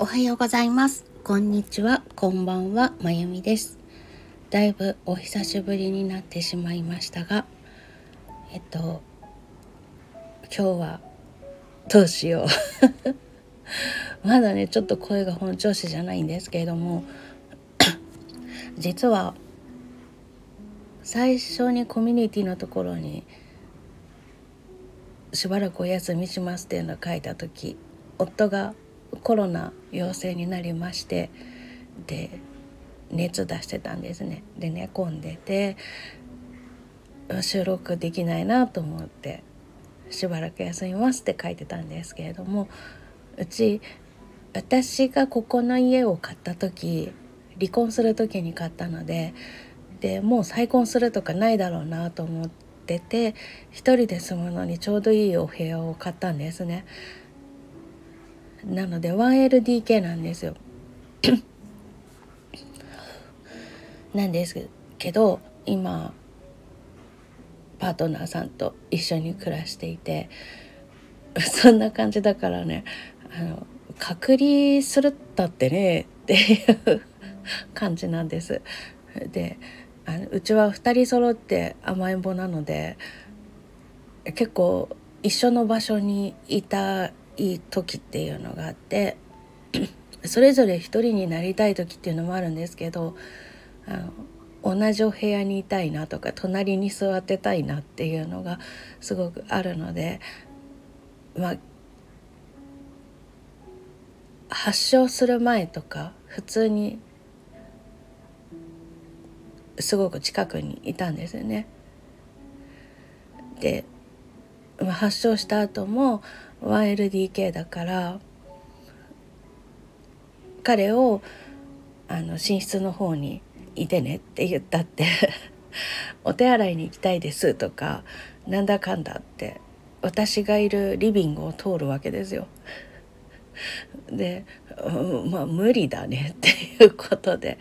おはようございます。こんにちは。こんばんは。まゆみです。だいぶお久しぶりになってしまいましたが、えっと、今日はどうしよう。まだね、ちょっと声が本調子じゃないんですけれども、実は最初にコミュニティのところにしばらくお休みしますっていうのを書いた時夫がコロナ陽性になりましてで熱出してたんですねで寝込んでて収録できないなと思ってしばらく休みますって書いてたんですけれどもうち私がここの家を買った時離婚する時に買ったのででもう再婚するとかないだろうなと思ってて一人で住むのにちょうどいいお部屋を買ったんですね。なので 1LDK なんですよ。なんですけど今パートナーさんと一緒に暮らしていて そんな感じだからねあの隔離するったってねっていう感じなんです。であのうちは2人揃って甘えん坊なので結構一緒の場所にいたいい時っていうのがあって それぞれ一人になりたい時っていうのもあるんですけどあの同じお部屋にいたいなとか隣に座ってたいなっていうのがすごくあるのでまあ発症する前とか普通にすごく近くにいたんですよね。でまあ発症した後も 1LDK だから彼をあの寝室の方にいてねって言ったって お手洗いに行きたいですとかなんだかんだって私がいるリビングを通るわけですよ。で、うん、まあ無理だねっていうことで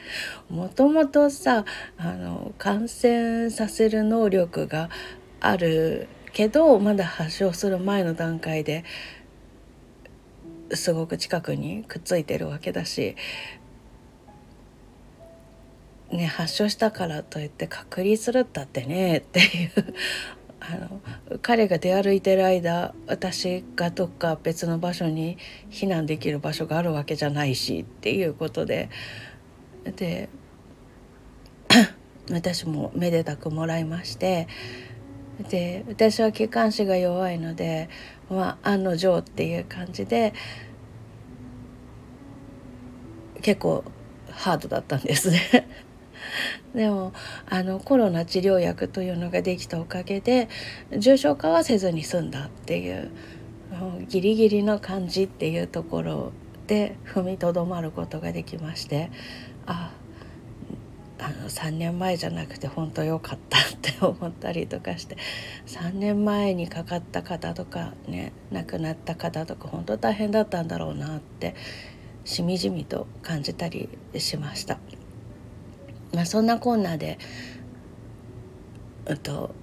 もともとさあの感染させる能力があるけどまだ発症する前の段階ですごく近くにくっついてるわけだし、ね、発症したからといって隔離するったってねっていうあの彼が出歩いてる間私がどっか別の場所に避難できる場所があるわけじゃないしっていうことでで 私もめでたくもらいましてで私は気管支が弱いので、まあ、案の定っていう感じで結構ハードだったんですね。でもあのコロナ治療薬というのができたおかげで重症化はせずに済んだっていうギリギリの感じっていうところで踏みとどまることができましてあああの3年前じゃなくて本当良かったって思ったりとかして3年前にかかった方とかね亡くなった方とか本当大変だったんだろうなってしみじみと感じたりしました。まあ、そんなこんなでうと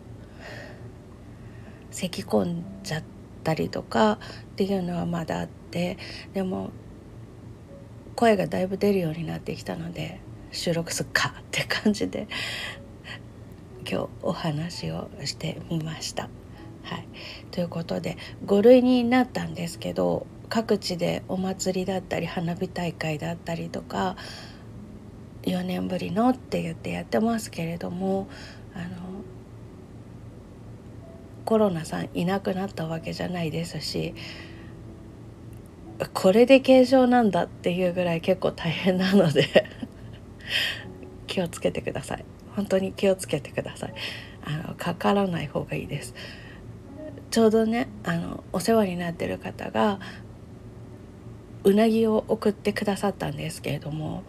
咳き込んじゃったりとかっていうのはまだあってでも声がだいぶ出るようになってきたので収録すっかって感じで今日お話をしてみました。はい、ということで5類になったんですけど各地でお祭りだったり花火大会だったりとか4年ぶりのって言ってやってますけれどもあのコロナさんいなくなったわけじゃないですしこれで軽症なんだっていうぐらい結構大変なので気をつけてください。本当に気をつけてください。あのかからない方がいいです。ちょうどねあのお世話になってる方がうなぎを送ってくださったんですけれども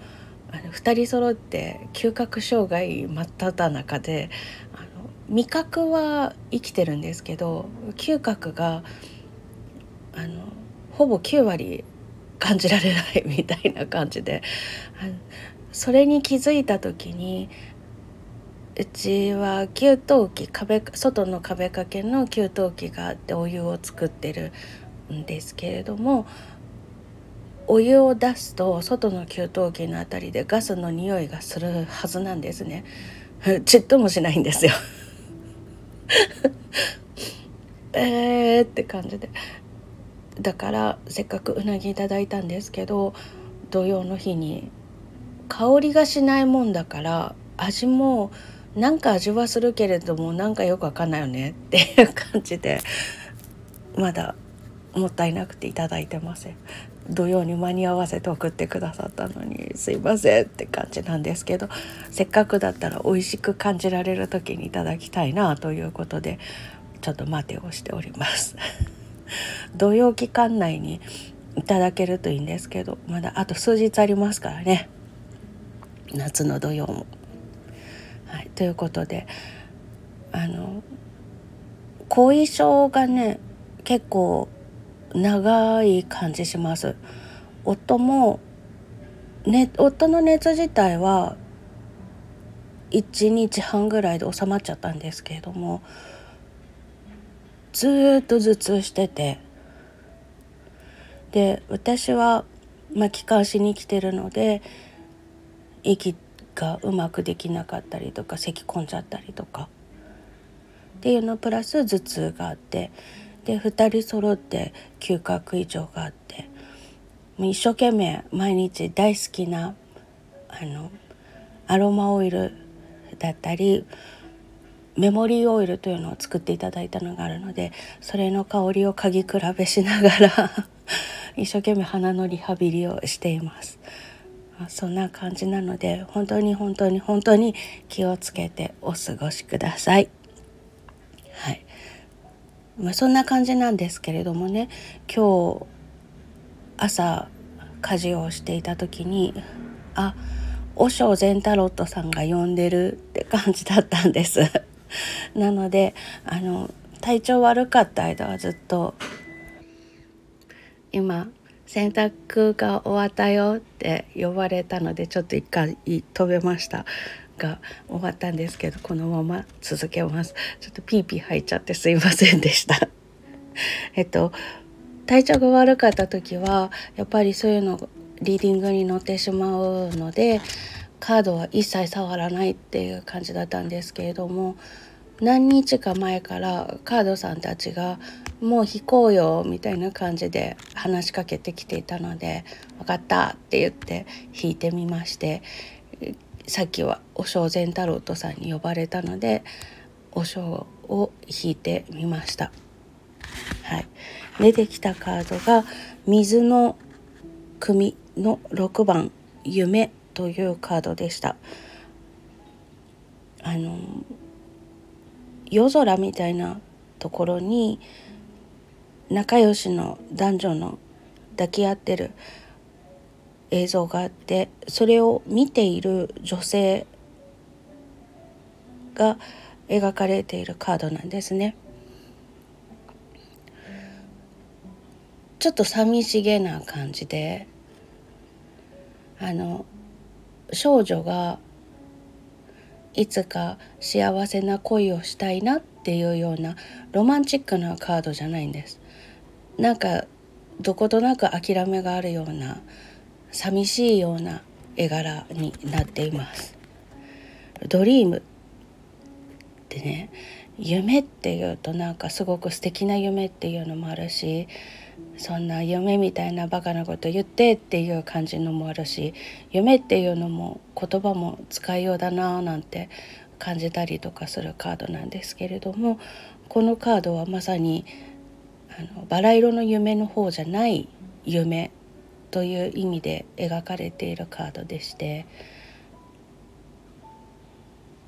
あの2人揃って嗅覚障害真っ只中であの味覚は生きてるんですけど嗅覚があのほぼ9割感じられないみたいな感じでそれに気づいた時にうちは給湯器壁外の壁掛けの給湯器があってお湯を作ってるんですけれどもお湯を出すと外の給湯器の辺りでガスの匂いがするはずなんですね。ちっともしないんですよ。えーって感じで。だからせっかくうなぎいただいたんですけど土曜の日に香りがしないもんだから味もなんか味はするけれどもなんかよくわかんないよねっていう感じでまだもったいなくていただいてません。土曜に間に合わせて送ってくださったのにすいませんって感じなんですけどせっかくだったら美味しく感じられる時にいただきたいなということでちょっと待てをしております。土曜期間内にいただけるといいんですけどまだあと数日ありますからね。夏の土曜も。はい、ということであの後遺症がね結構長い感じします。夫も、ね、夫の熱自体は1日半ぐらいで収まっちゃったんですけれどもずっと頭痛しててで私は、まあ、気管支に来てるので息がうまくできなかったりとか咳き込んじゃったりとか。っていうのプラス頭痛があって。で2人揃って嗅覚異常があって。もう一生懸命毎日大好きなあのアロマオイルだったりメモリーオイルというのを作っていただいたのがあるのでそれの香りを嗅ぎ比べしながら 一生懸命鼻のリハビリをしています。そんな感じなので本当に本当に本当に気をつけてお過ごしください。はい。まあ、そんな感じなんですけれどもね今日朝家事をしていた時にあ和尚善太郎とさんが呼んでるって感じだったんです。なのであの体調悪かった間はずっと今洗濯が終わったよって呼ばれたのでちょっと一回飛べましたが終わったんですけどこのまま続けます。ちょっとピーピー入っちゃってすいませんでした。えっと体調が悪かった時はやっぱりそういうのリーディングに乗ってしまうのでカードは一切触らないっていう感じだったんですけれども何日か前からカードさんたちが「もう引こうよ」みたいな感じで話しかけてきていたので「分かった」って言って引いてみましてさっきはお正善太郎とさんに呼ばれたのでお正を引いてみました。はい、出てきたカードが水の組の6番「夢」というカードでした。あの夜空みたいなところに仲良しの男女の抱き合ってる映像があってそれを見ている女性が描かれているカードなんですね。ちょっと寂しげな感じであの少女がいつか幸せな恋をしたいなっていうようなロマンチックなカードじゃないんです。なんかどことなく諦めがあるような寂しいような絵柄になっています。ドリームってね夢っていうとなんかすごく素敵な夢っていうのもあるしそんな夢みたいなバカなこと言ってっていう感じのもあるし夢っていうのも言葉も使いようだななんて感じたりとかするカードなんですけれどもこのカードはまさにあのバラ色の夢の方じゃない夢という意味で描かれているカードでして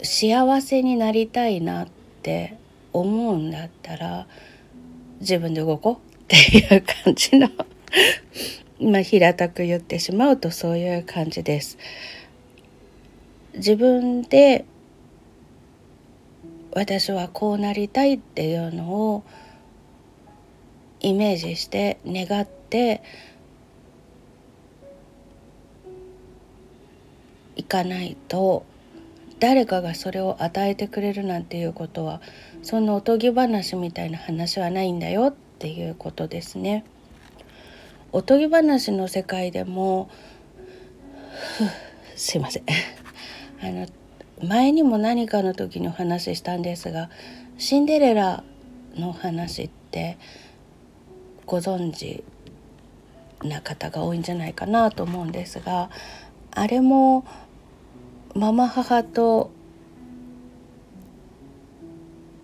幸せになりたいなって思うんだったら自分で動こう。っていう感じのまあ平たく言ってしまうとそういう感じです。自分で私はこうなりたいっていうのをイメージして願っていかないと誰かがそれを与えてくれるなんていうことはそんなおとぎ話みたいな話はないんだよっていうことですね。おとぎ話の世界でもすいません あの前にも何かの時にお話ししたんですがシンデレラの話ってご存知な方が多いんじゃないかなと思うんですがあれもママ母と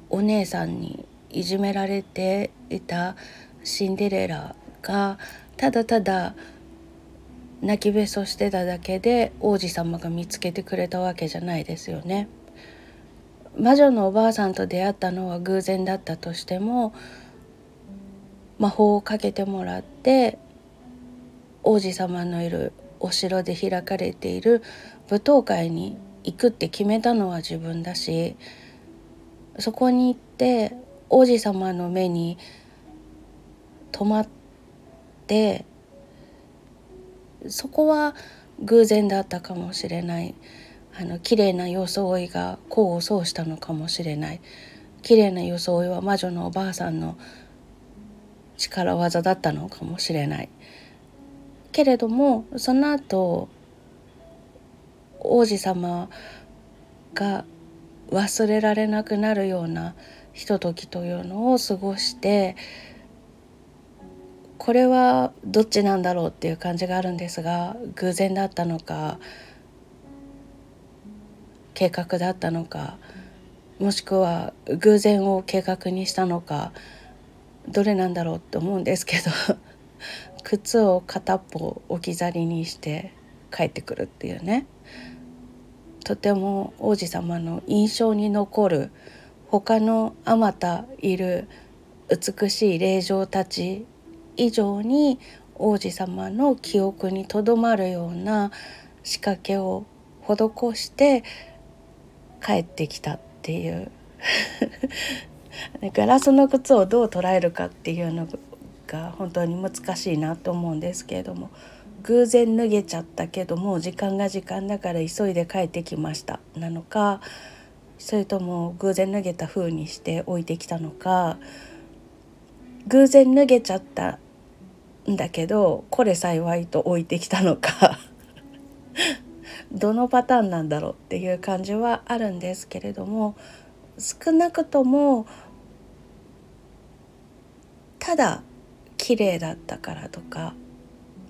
お姉さんにいじめられていたシンデレラがただただ泣きべそしてただけで王子様が見つけてくれたわけじゃないですよね。魔女のおばあさんと出会ったのは偶然だったとしても魔法をかけてもらって王子様のいるお城で開かれている舞踏会に行くって決めたのは自分だしそこに行って王子様の目に止まってそこは偶然だったかもしれない。あの綺麗な装いが功を奏したのかもしれない。綺麗な装いは魔女のおばあさんの力技だったのかもしれない。けれどもその後王子様が忘れられなくなるようなひとときというのを過ごしてこれはどっちなんだろうっていう感じがあるんですが偶然だったのか計画だったのかもしくは偶然を計画にしたのかどれなんだろうって思うんですけど 靴を片っぽ置き去りにして帰ってくるっていうね。とても王子様の印象に残る他のあまたいる美しい霊場たち以上に王子様の記憶にとどまるような仕掛けを施して帰ってきたっていう。ガラスの靴をどう捉えるかっていうのが本当に難しいなと思うんですけれども。偶然脱げちゃったけども時間が時間だから急いで帰ってきました。なのかそれとも偶然脱げた風にして置いてきたのか。偶然脱げちゃったんだけどこれ幸いと置いてきたのか。どのパターンなんだろうっていう感じはあるんですけれども少なくともただ綺麗だったからとか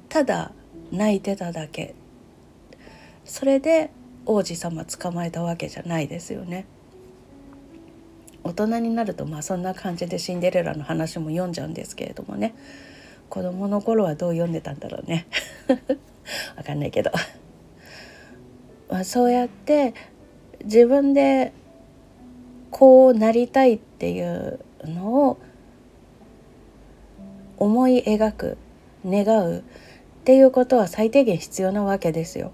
ただ泣いてただけ。それで王子様捕まえたわけじゃないですよね。大人になるとまあそんな感じでシンデレラの話も読んじゃうんですけれどもね。子供の頃はどう読んでたんだろうね わかんないけどまあそうやって自分でこうなりたいっていうのを思い描く願うっていうことは最低限必要なわけですよ。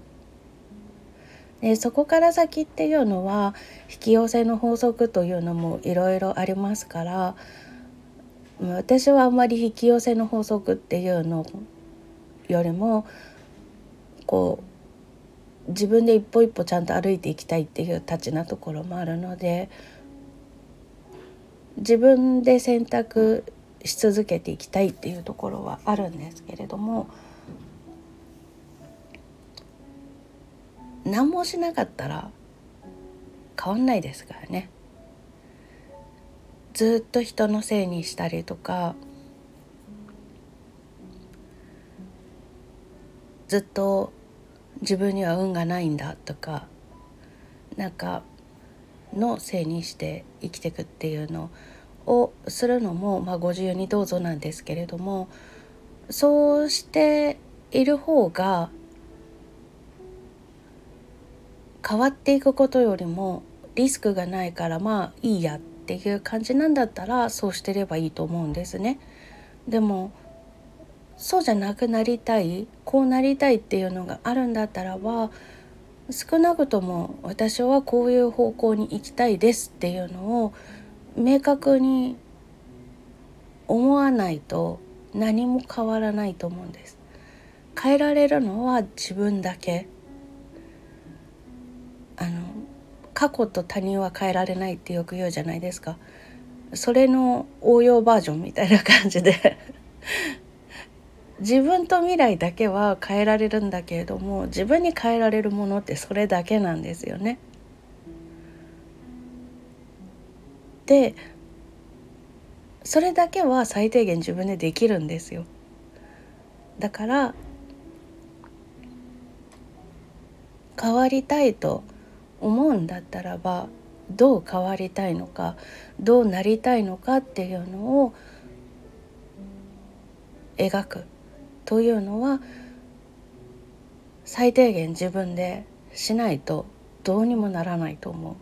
でそこから先っていうのは引き寄せの法則というのもいろいろありますから私はあんまり引き寄せの法則っていうのよりもこう自分で一歩一歩ちゃんと歩いていきたいっていうたちなところもあるので自分で選択し続けていきたいっていうところはあるんですけれども。何もしなかったら変わんないですからねずっと人のせいにしたりとかずっと自分には運がないんだとかなんかのせいにして生きていくっていうのをするのも、まあ、ご自由にどうぞなんですけれどもそうしている方が変わっていくことよりもリスクがないからまあいいやっていう感じなんだったらそうしてればいいと思うんですね。でもそうじゃなくなりたいこうなりたいっていうのがあるんだったらば少なくとも私はこういう方向に行きたいですっていうのを明確に思わないと何も変わらないと思うんです。変えられるのは自分だけあの過去と他人は変えられないってよく言うじゃないですかそれの応用バージョンみたいな感じで 自分と未来だけは変えられるんだけれども自分に変えられるものってそれだけなんですよね。でそれだけは最低限自分でできるんですよ。だから変わりたいと思うんだったらばどう変わりたいのかどうなりたいのかっていうのを描くというのは最低限自分でしないとどうにもならないと思う。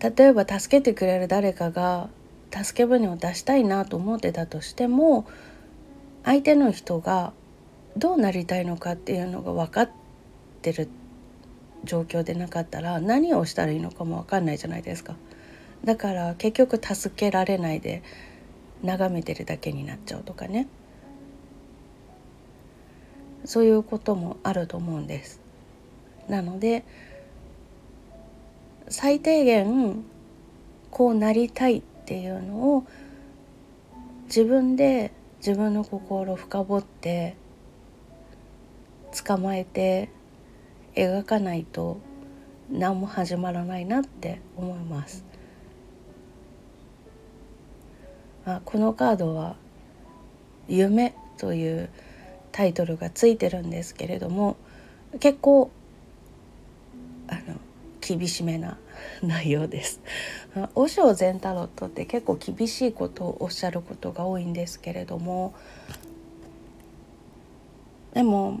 例えば助けてくれる誰かが助け舟を出したいなと思ってたとしても相手の人がどうなりたいのかっていうのが分かってる状況でなかったら何をしたらいいのかも分かんないじゃないですか。だから結局助けられないで眺めてるだけになっちゃうとかねそういうこともあると思うんです。なので最低限こうなりたいっていうのを自分で自分の心を深掘って捕まえて描かないと何も始まらないなって思います。あこのカードは「夢」というタイトルがついてるんですけれども結構あの厳しめな内容です。和尚善太郎とって結構厳しいことをおっしゃることが多いんですけれどもでも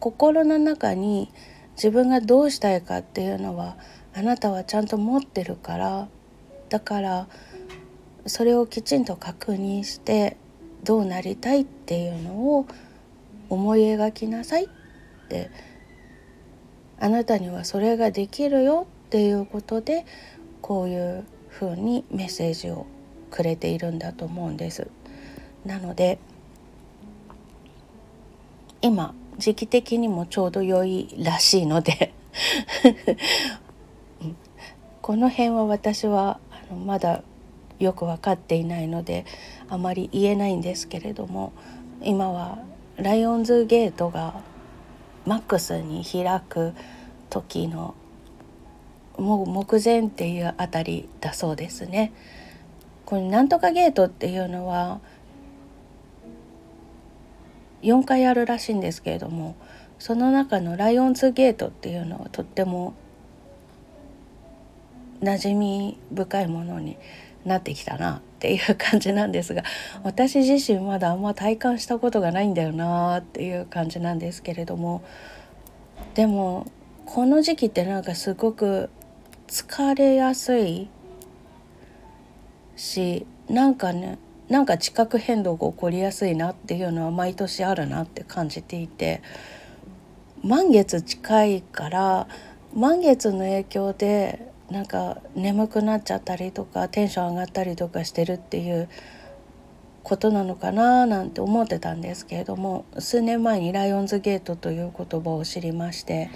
心の中に自分がどうしたいかっていうのはあなたはちゃんと持ってるからだからそれをきちんと確認してどうなりたいっていうのを思い描きなさいってあなたにはそれができるよっていうことでこういうふうにメッセージをくれているんだと思うんです。なので今時期的にもちょうど良いらしいので この辺は私はあのまだよく分かっていないのであまり言えないんですけれども今はライオンズゲートがマックスに開く時のもう目前っていうあたりだそうですね。このなんとかゲートっていうのは4回あるらしいんですけれどもその中のライオンズゲートっていうのはとっても馴染み深いものになってきたなっていう感じなんですが私自身まだあんま体感したことがないんだよなっていう感じなんですけれどもでもこの時期ってなんかすごく疲れやすいしなんかねなんか地殻変動が起こりやすいなっていうのは毎年あるなって感じていて満月近いから満月の影響でなんか眠くなっちゃったりとかテンション上がったりとかしてるっていうことなのかななんて思ってたんですけれども数年前にライオンズゲートという言葉を知りまして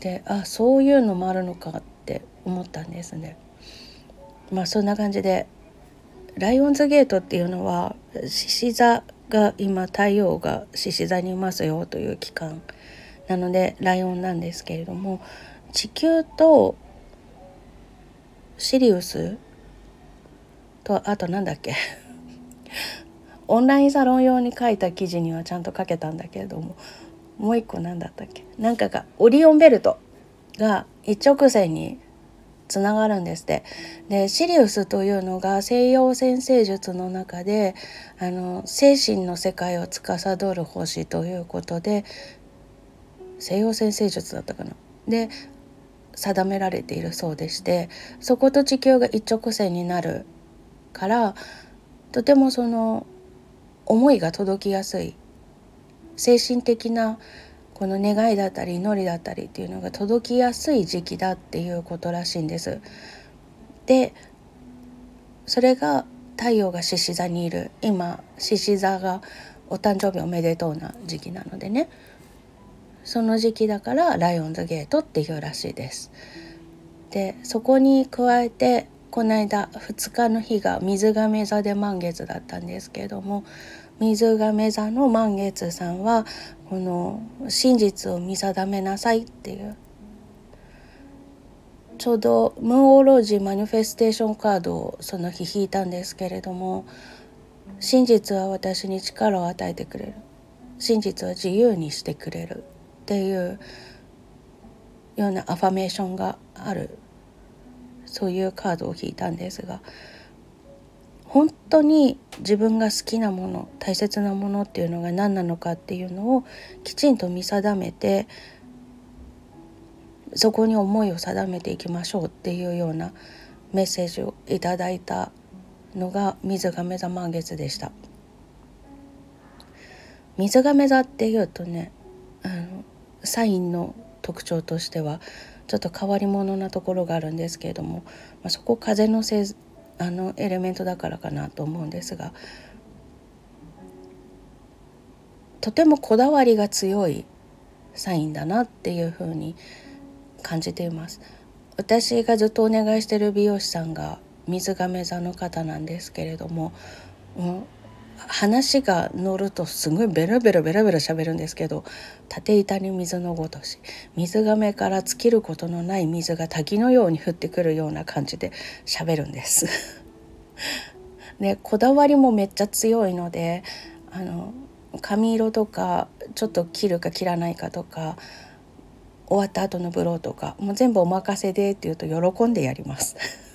であそういうのもあるのかって思ったんですね。まあそんな感じでライオンズゲートっていうのは獅子座が今太陽が獅子座にいますよという期間なのでライオンなんですけれども地球とシリウスとあとなんだっけ？オンラインサロン用に書いた記事にはちゃんと書けたんだけれどももう一個何だったっけ？なんかがオリオンベルトが一直線につながるんですって。でシリウスというのが西洋占星術の中であの精神の世界を司る星ということで西洋占星術だったかな。で定められているそうでしてそこと地球が一直線になるからとてもその思いが届きやすい精神的なこの願いだったり祈りだったりっていうのが届きやすい時期だっていうことらしいんです。でそれが太陽が獅子座にいる今獅子座がお誕生日おめでとうな時期なのでねその時期だからライオンズゲートっていうらしいです。でそこに加えてこの間2日の日が水亀座で満月だったんですけれども水亀座の満月さんはこの真実を見定めなさいっていう。ちょうどムーンオーロジーマニフェステーションカードをその日引いたんですけれども真実は私に力を与えてくれる。真実は自由にしてくれるっていうようなアファメーションがある。そういうカードを引いたんですが本当に自分が好きなもの大切なものっていうのが何なのかっていうのをきちんと見定めてそこに思いを定めていきましょうっていうようなメッセージをいただいたのが水亀座満月でした。水亀座っていうとねあのサインの特徴としてはちょっと変わり者なところがあるんですけれども、まあ、そこ風のせあのエレメントだからかなと思うんですがとてもこだわりが強いサインだなっていうふうに感じています。私がずっとお願いしてる美容師さんが水亀座の方なんですけれども、うん、話が乗るとすごいベラベラベラベラ喋るんですけど縦板に水のごとし水亀から尽きることのない水が滝のように降ってくるような感じで喋るんです。で こだわりもめっちゃ強いのであの髪色とかちょっと切るか切らないかとか終わった後のブローとかもう全部お任せでって言うと喜んでやります。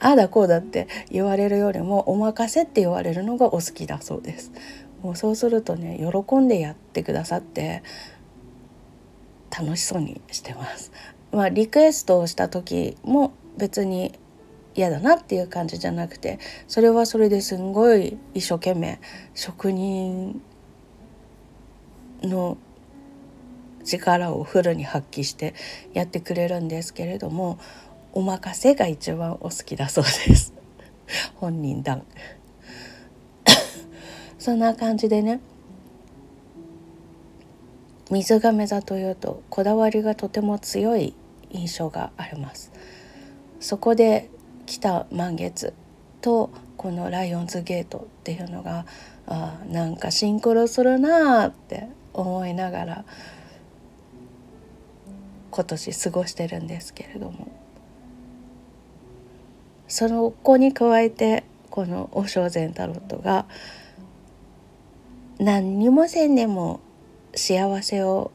ああだこうだって言われるよりもお任せって言われるのがお好きだそうです。もうそうするとね喜んでやってくださって楽しそうにしてます。まあリクエストをした時も別に嫌だなっていう感じじゃなくてそれはそれですんごい一生懸命職人の力をフルに発揮してやってくれるんですけれどもお任せが一番お好きだそうです。本人だ そんな感じでね。水亀座というとこだわりがとても強い印象があります。そこで来た満月とこのライオンズゲートっていうのがあなんかシンクロするなって思いながら今年過ごしてるんですけれども。その子に加えてこの和尚禅タロットが何にもせんでも幸せを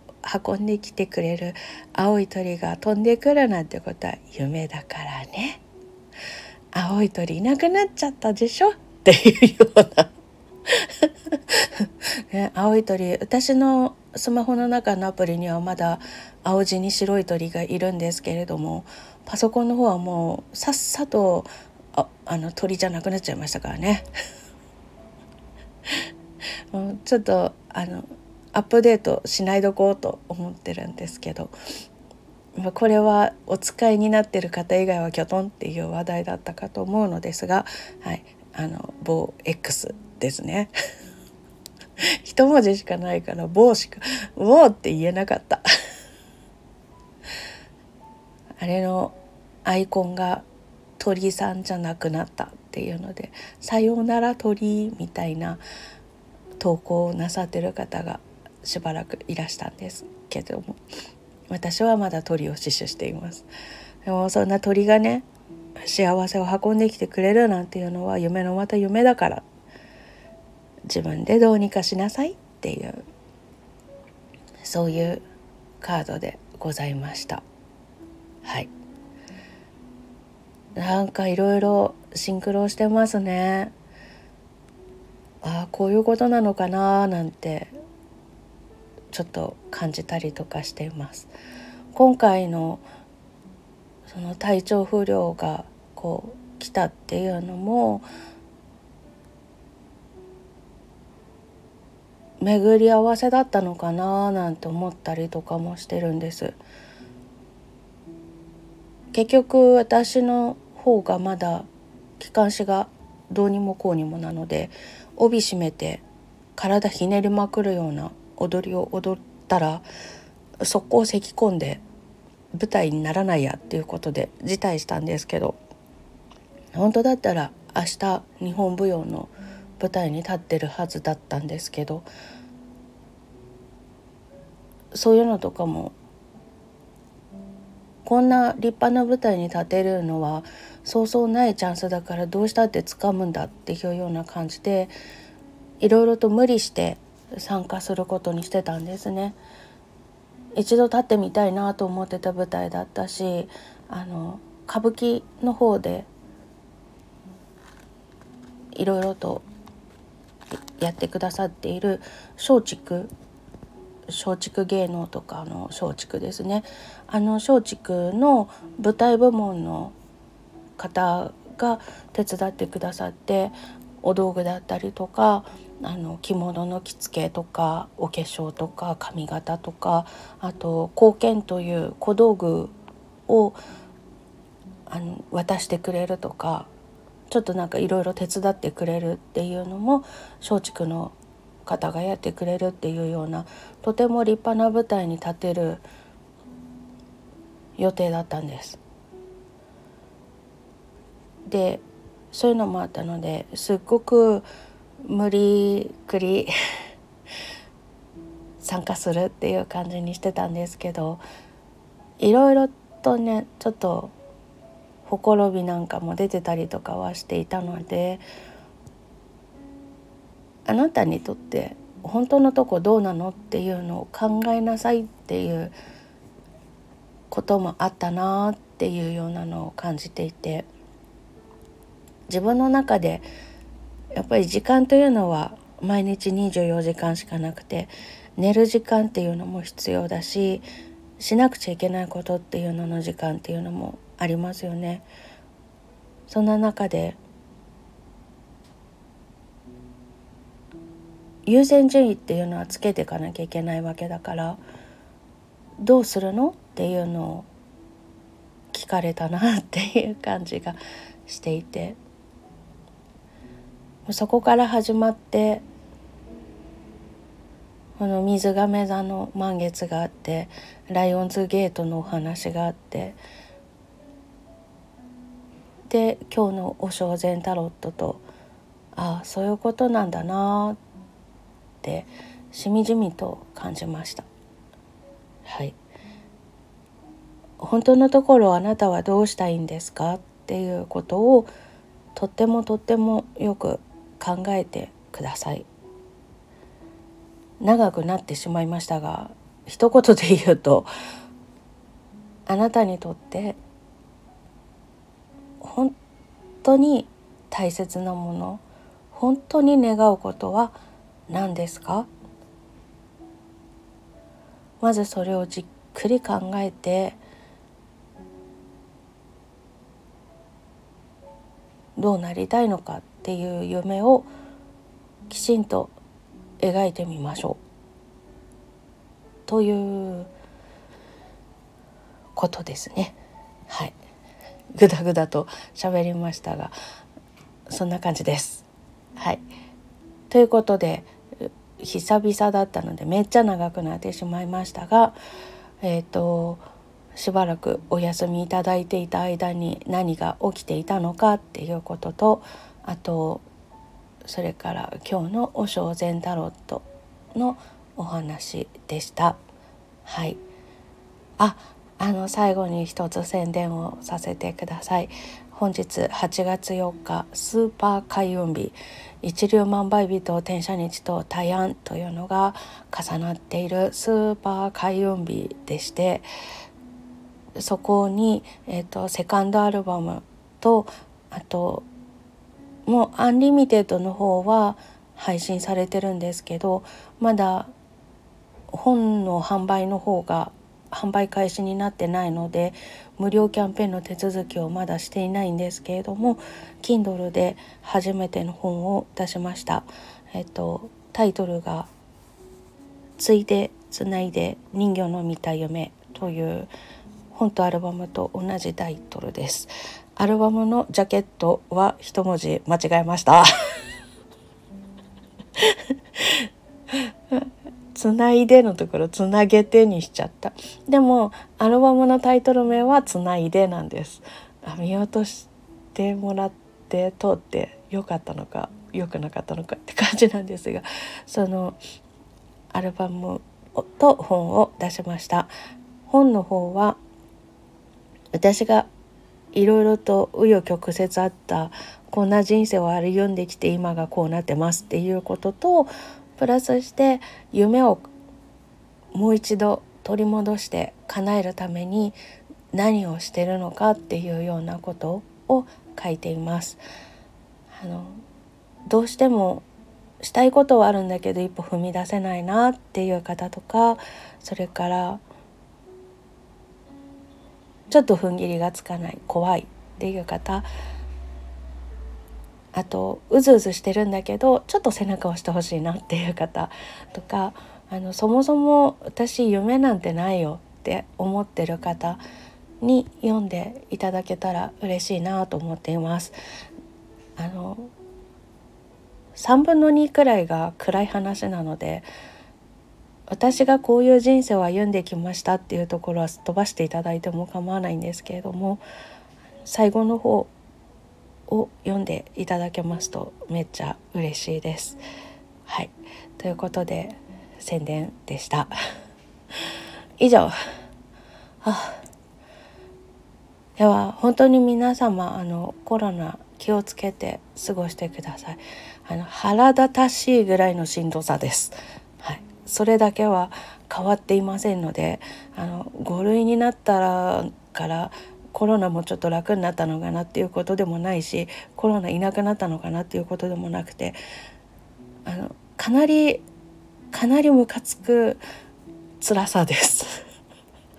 運んできてくれる青い鳥が飛んでくるなんてことは夢だからね。青い鳥いなくなっちゃったでしょ？っていうような。ね、青い鳥私のスマホの中のアプリにはまだ青地に白い鳥がいるんですけれどもパソコンの方はもうさっさとああの鳥じゃなくなっちゃいましたからね。もうちょっとあのアップデートしないどこうと思ってるんですけど。これはお使いになってる方以外はキョトンっていう話題だったかと思うのですが、はい、あの某 X ですね。一文字しかないから某しか「某」って言えなかった。あれのアイコンが鳥さんじゃなくなったっていうので「さようなら鳥」みたいな投稿をなさってる方がしばらくいらしたんですけども。私はまだ鳥を死守しています。でもそんな鳥がね幸せを運んできてくれるなんていうのは夢のまた夢だから。自分でどうにかしなさいっていうそういうカードでございました。はい。なんかいろいろシンクロしてますね。ああこういうことなのかななんてちょっと感じたりとかしています。今回のその体調不良がこう来たっていうのも巡り合わせだったのかななんて思ったりとかもしてるんです。結局私の方がまだ気管支がどうにもこうにもなので帯締めて体ひねりまくるような踊りを踊ったら速攻咳き込んで舞台にならないやっていうことで辞退したんですけど本当だったら明日日本舞踊の舞台に立ってるはずだったんですけどそういうのとかもこんな立派な舞台に立てるのはそうそうないチャンスだからどうしたって掴むんだっていうような感じでいろいろと無理して参加することにしてたんですね。一度立ってみたいなと思ってた舞台だったしあの歌舞伎の方でいろいろとやってくださっている松竹松竹芸能とかの松竹ですね。あの松竹の舞台部門の方が手伝ってくださってお道具だったりとかあの着物の着付けとかお化粧とか髪型とかあと貢献という小道具をあの渡してくれるとかちょっとなんかいろいろ手伝ってくれるっていうのも松竹の方がやってくれるっていうようなとても立派な舞台に立てる予定だったんです。でそういうのもあったのですっごく無理くり 参加するっていう感じにしてたんですけどいろいろとねちょっとほころびなんかも出てたりとかはしていたのであなたにとって本当のとこどうなのっていうのを考えなさいっていうこともあったなっていうようなのを感じていて自分の中でやっぱり時間というのは毎日24時間しかなくて寝る時間っていうのも必要だししなくちゃいけないことっていうのの時間っていうのもありますよね。そんな中で優先順位っていうのはつけていかなきゃいけないわけだからどうするのっていうのを聞かれたなっていう感じがしていてそこから始まってこの水亀座の満月があってライオンズゲートのお話があってで今日の「お正前タロットと」ああそういうことなんだなってしみじみと感じました。はい。本当のところあなたはどうしたいんですかっていうことをとってもとってもよく考えてください。長くなってしまいましたが一言で言うとあなたにとって本当に大切なもの本当に願うことは何ですか？まずそれをじっくり考えてどうなりたいのかっていう夢をきちんと描いてみましょうということですねはい。ぐだぐだと喋りましたがそんな感じです。はい、ということで久々だったのでめっちゃ長くなってしまいましたがえっ、ー、としばらくお休みいただいていた間に何が起きていたのかっていうこととあとそれから今日の「お正前タロット」のお話でした。はいああの最後に一つ宣伝をさせてください本日8月4日スーパー開運日。一粒万倍日と天赦日と大安というのが重なっているスーパー開運日でしてそこに、えーと、セカンドアルバムとあともうアンリミテッドの方は配信されてるんですけどまだ本の販売の方が販売開始になってないので無料キャンペーンの手続きをまだしていないんですけれども Kindle で初めての本を出しました。えっと、タイトルが「ついでつないで人魚の見た夢」という本とアルバムと同じタイトルです。アルバムのジャケットは一文字間違えました。つないでのところつなげてにしちゃった。でもアルバムのタイトル名はつないでなんです。あ見落としてもらって通ってよかったのか良くなかったのかって感じなんですがそのアルバムと本を出しました。本の方は私がいろいろと紆余曲折あったこんな人生を歩んできて今がこうなってますっていうこととプラスして夢をもう一度取り戻して叶えるために何をしてるのかっていうようなことを書いています。あのどうしてもしたいことはあるんだけど一歩踏み出せないなっていう方とかそれからちょっと踏ん切りがつかない怖いっていう方あとうずうずしてるんだけどちょっと背中を押してほしいなっていう方とかあのそもそも私夢なんてないよって思ってる方に読んでいただけたら嬉しいなと思っています。あの3分の2くらいが暗い話なので私がこういう人生を歩んできましたっていうところは飛ばしていただいても構わないんですけれども最後の方を読んでいただけますとめっちゃ嬉しいです。はいということで宣伝でした。以上。あでは本当に皆様あのコロナ気をつけて過ごしてください。あの腹立たしいぐらいのしんどさです。はい、それだけは変わっていませんので、あの5類になったらからコロナもちょっと楽になったのかなっていうことでもないしコロナいなくなったのかなっていうことでもなくてあのかなりかなりムカつく辛さです。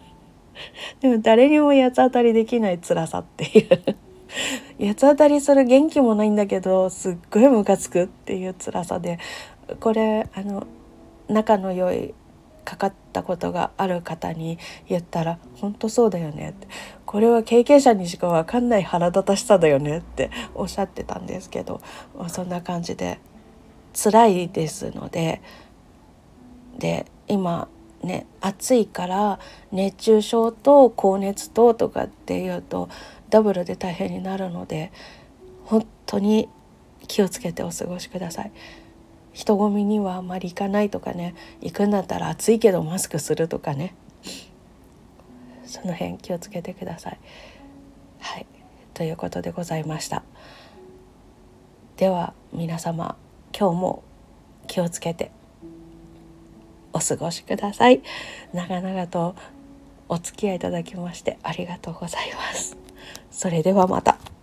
でも誰にも八つ当たりできない辛さっていう。八つ当たりする元気もないんだけどすっごいムカつくっていう辛さでこれあの仲の良いかかったことがある方に言ったら「本当そうだよね」って「これは経験者にしか分かんない腹立たしさだよね」っておっしゃってたんですけどまあそんな感じで辛いですのでで今ね暑いから熱中症と高熱ととかっていうとダブルで大変になるので本当に気をつけてお過ごしください。人混みにはあまり行かないとかね行くんだったら暑いけどマスクするとかねその辺気をつけてください。はいということでございました。では皆様今日も気をつけてお過ごしください。長々とお付き合いいただきましてありがとうございます。それではまた。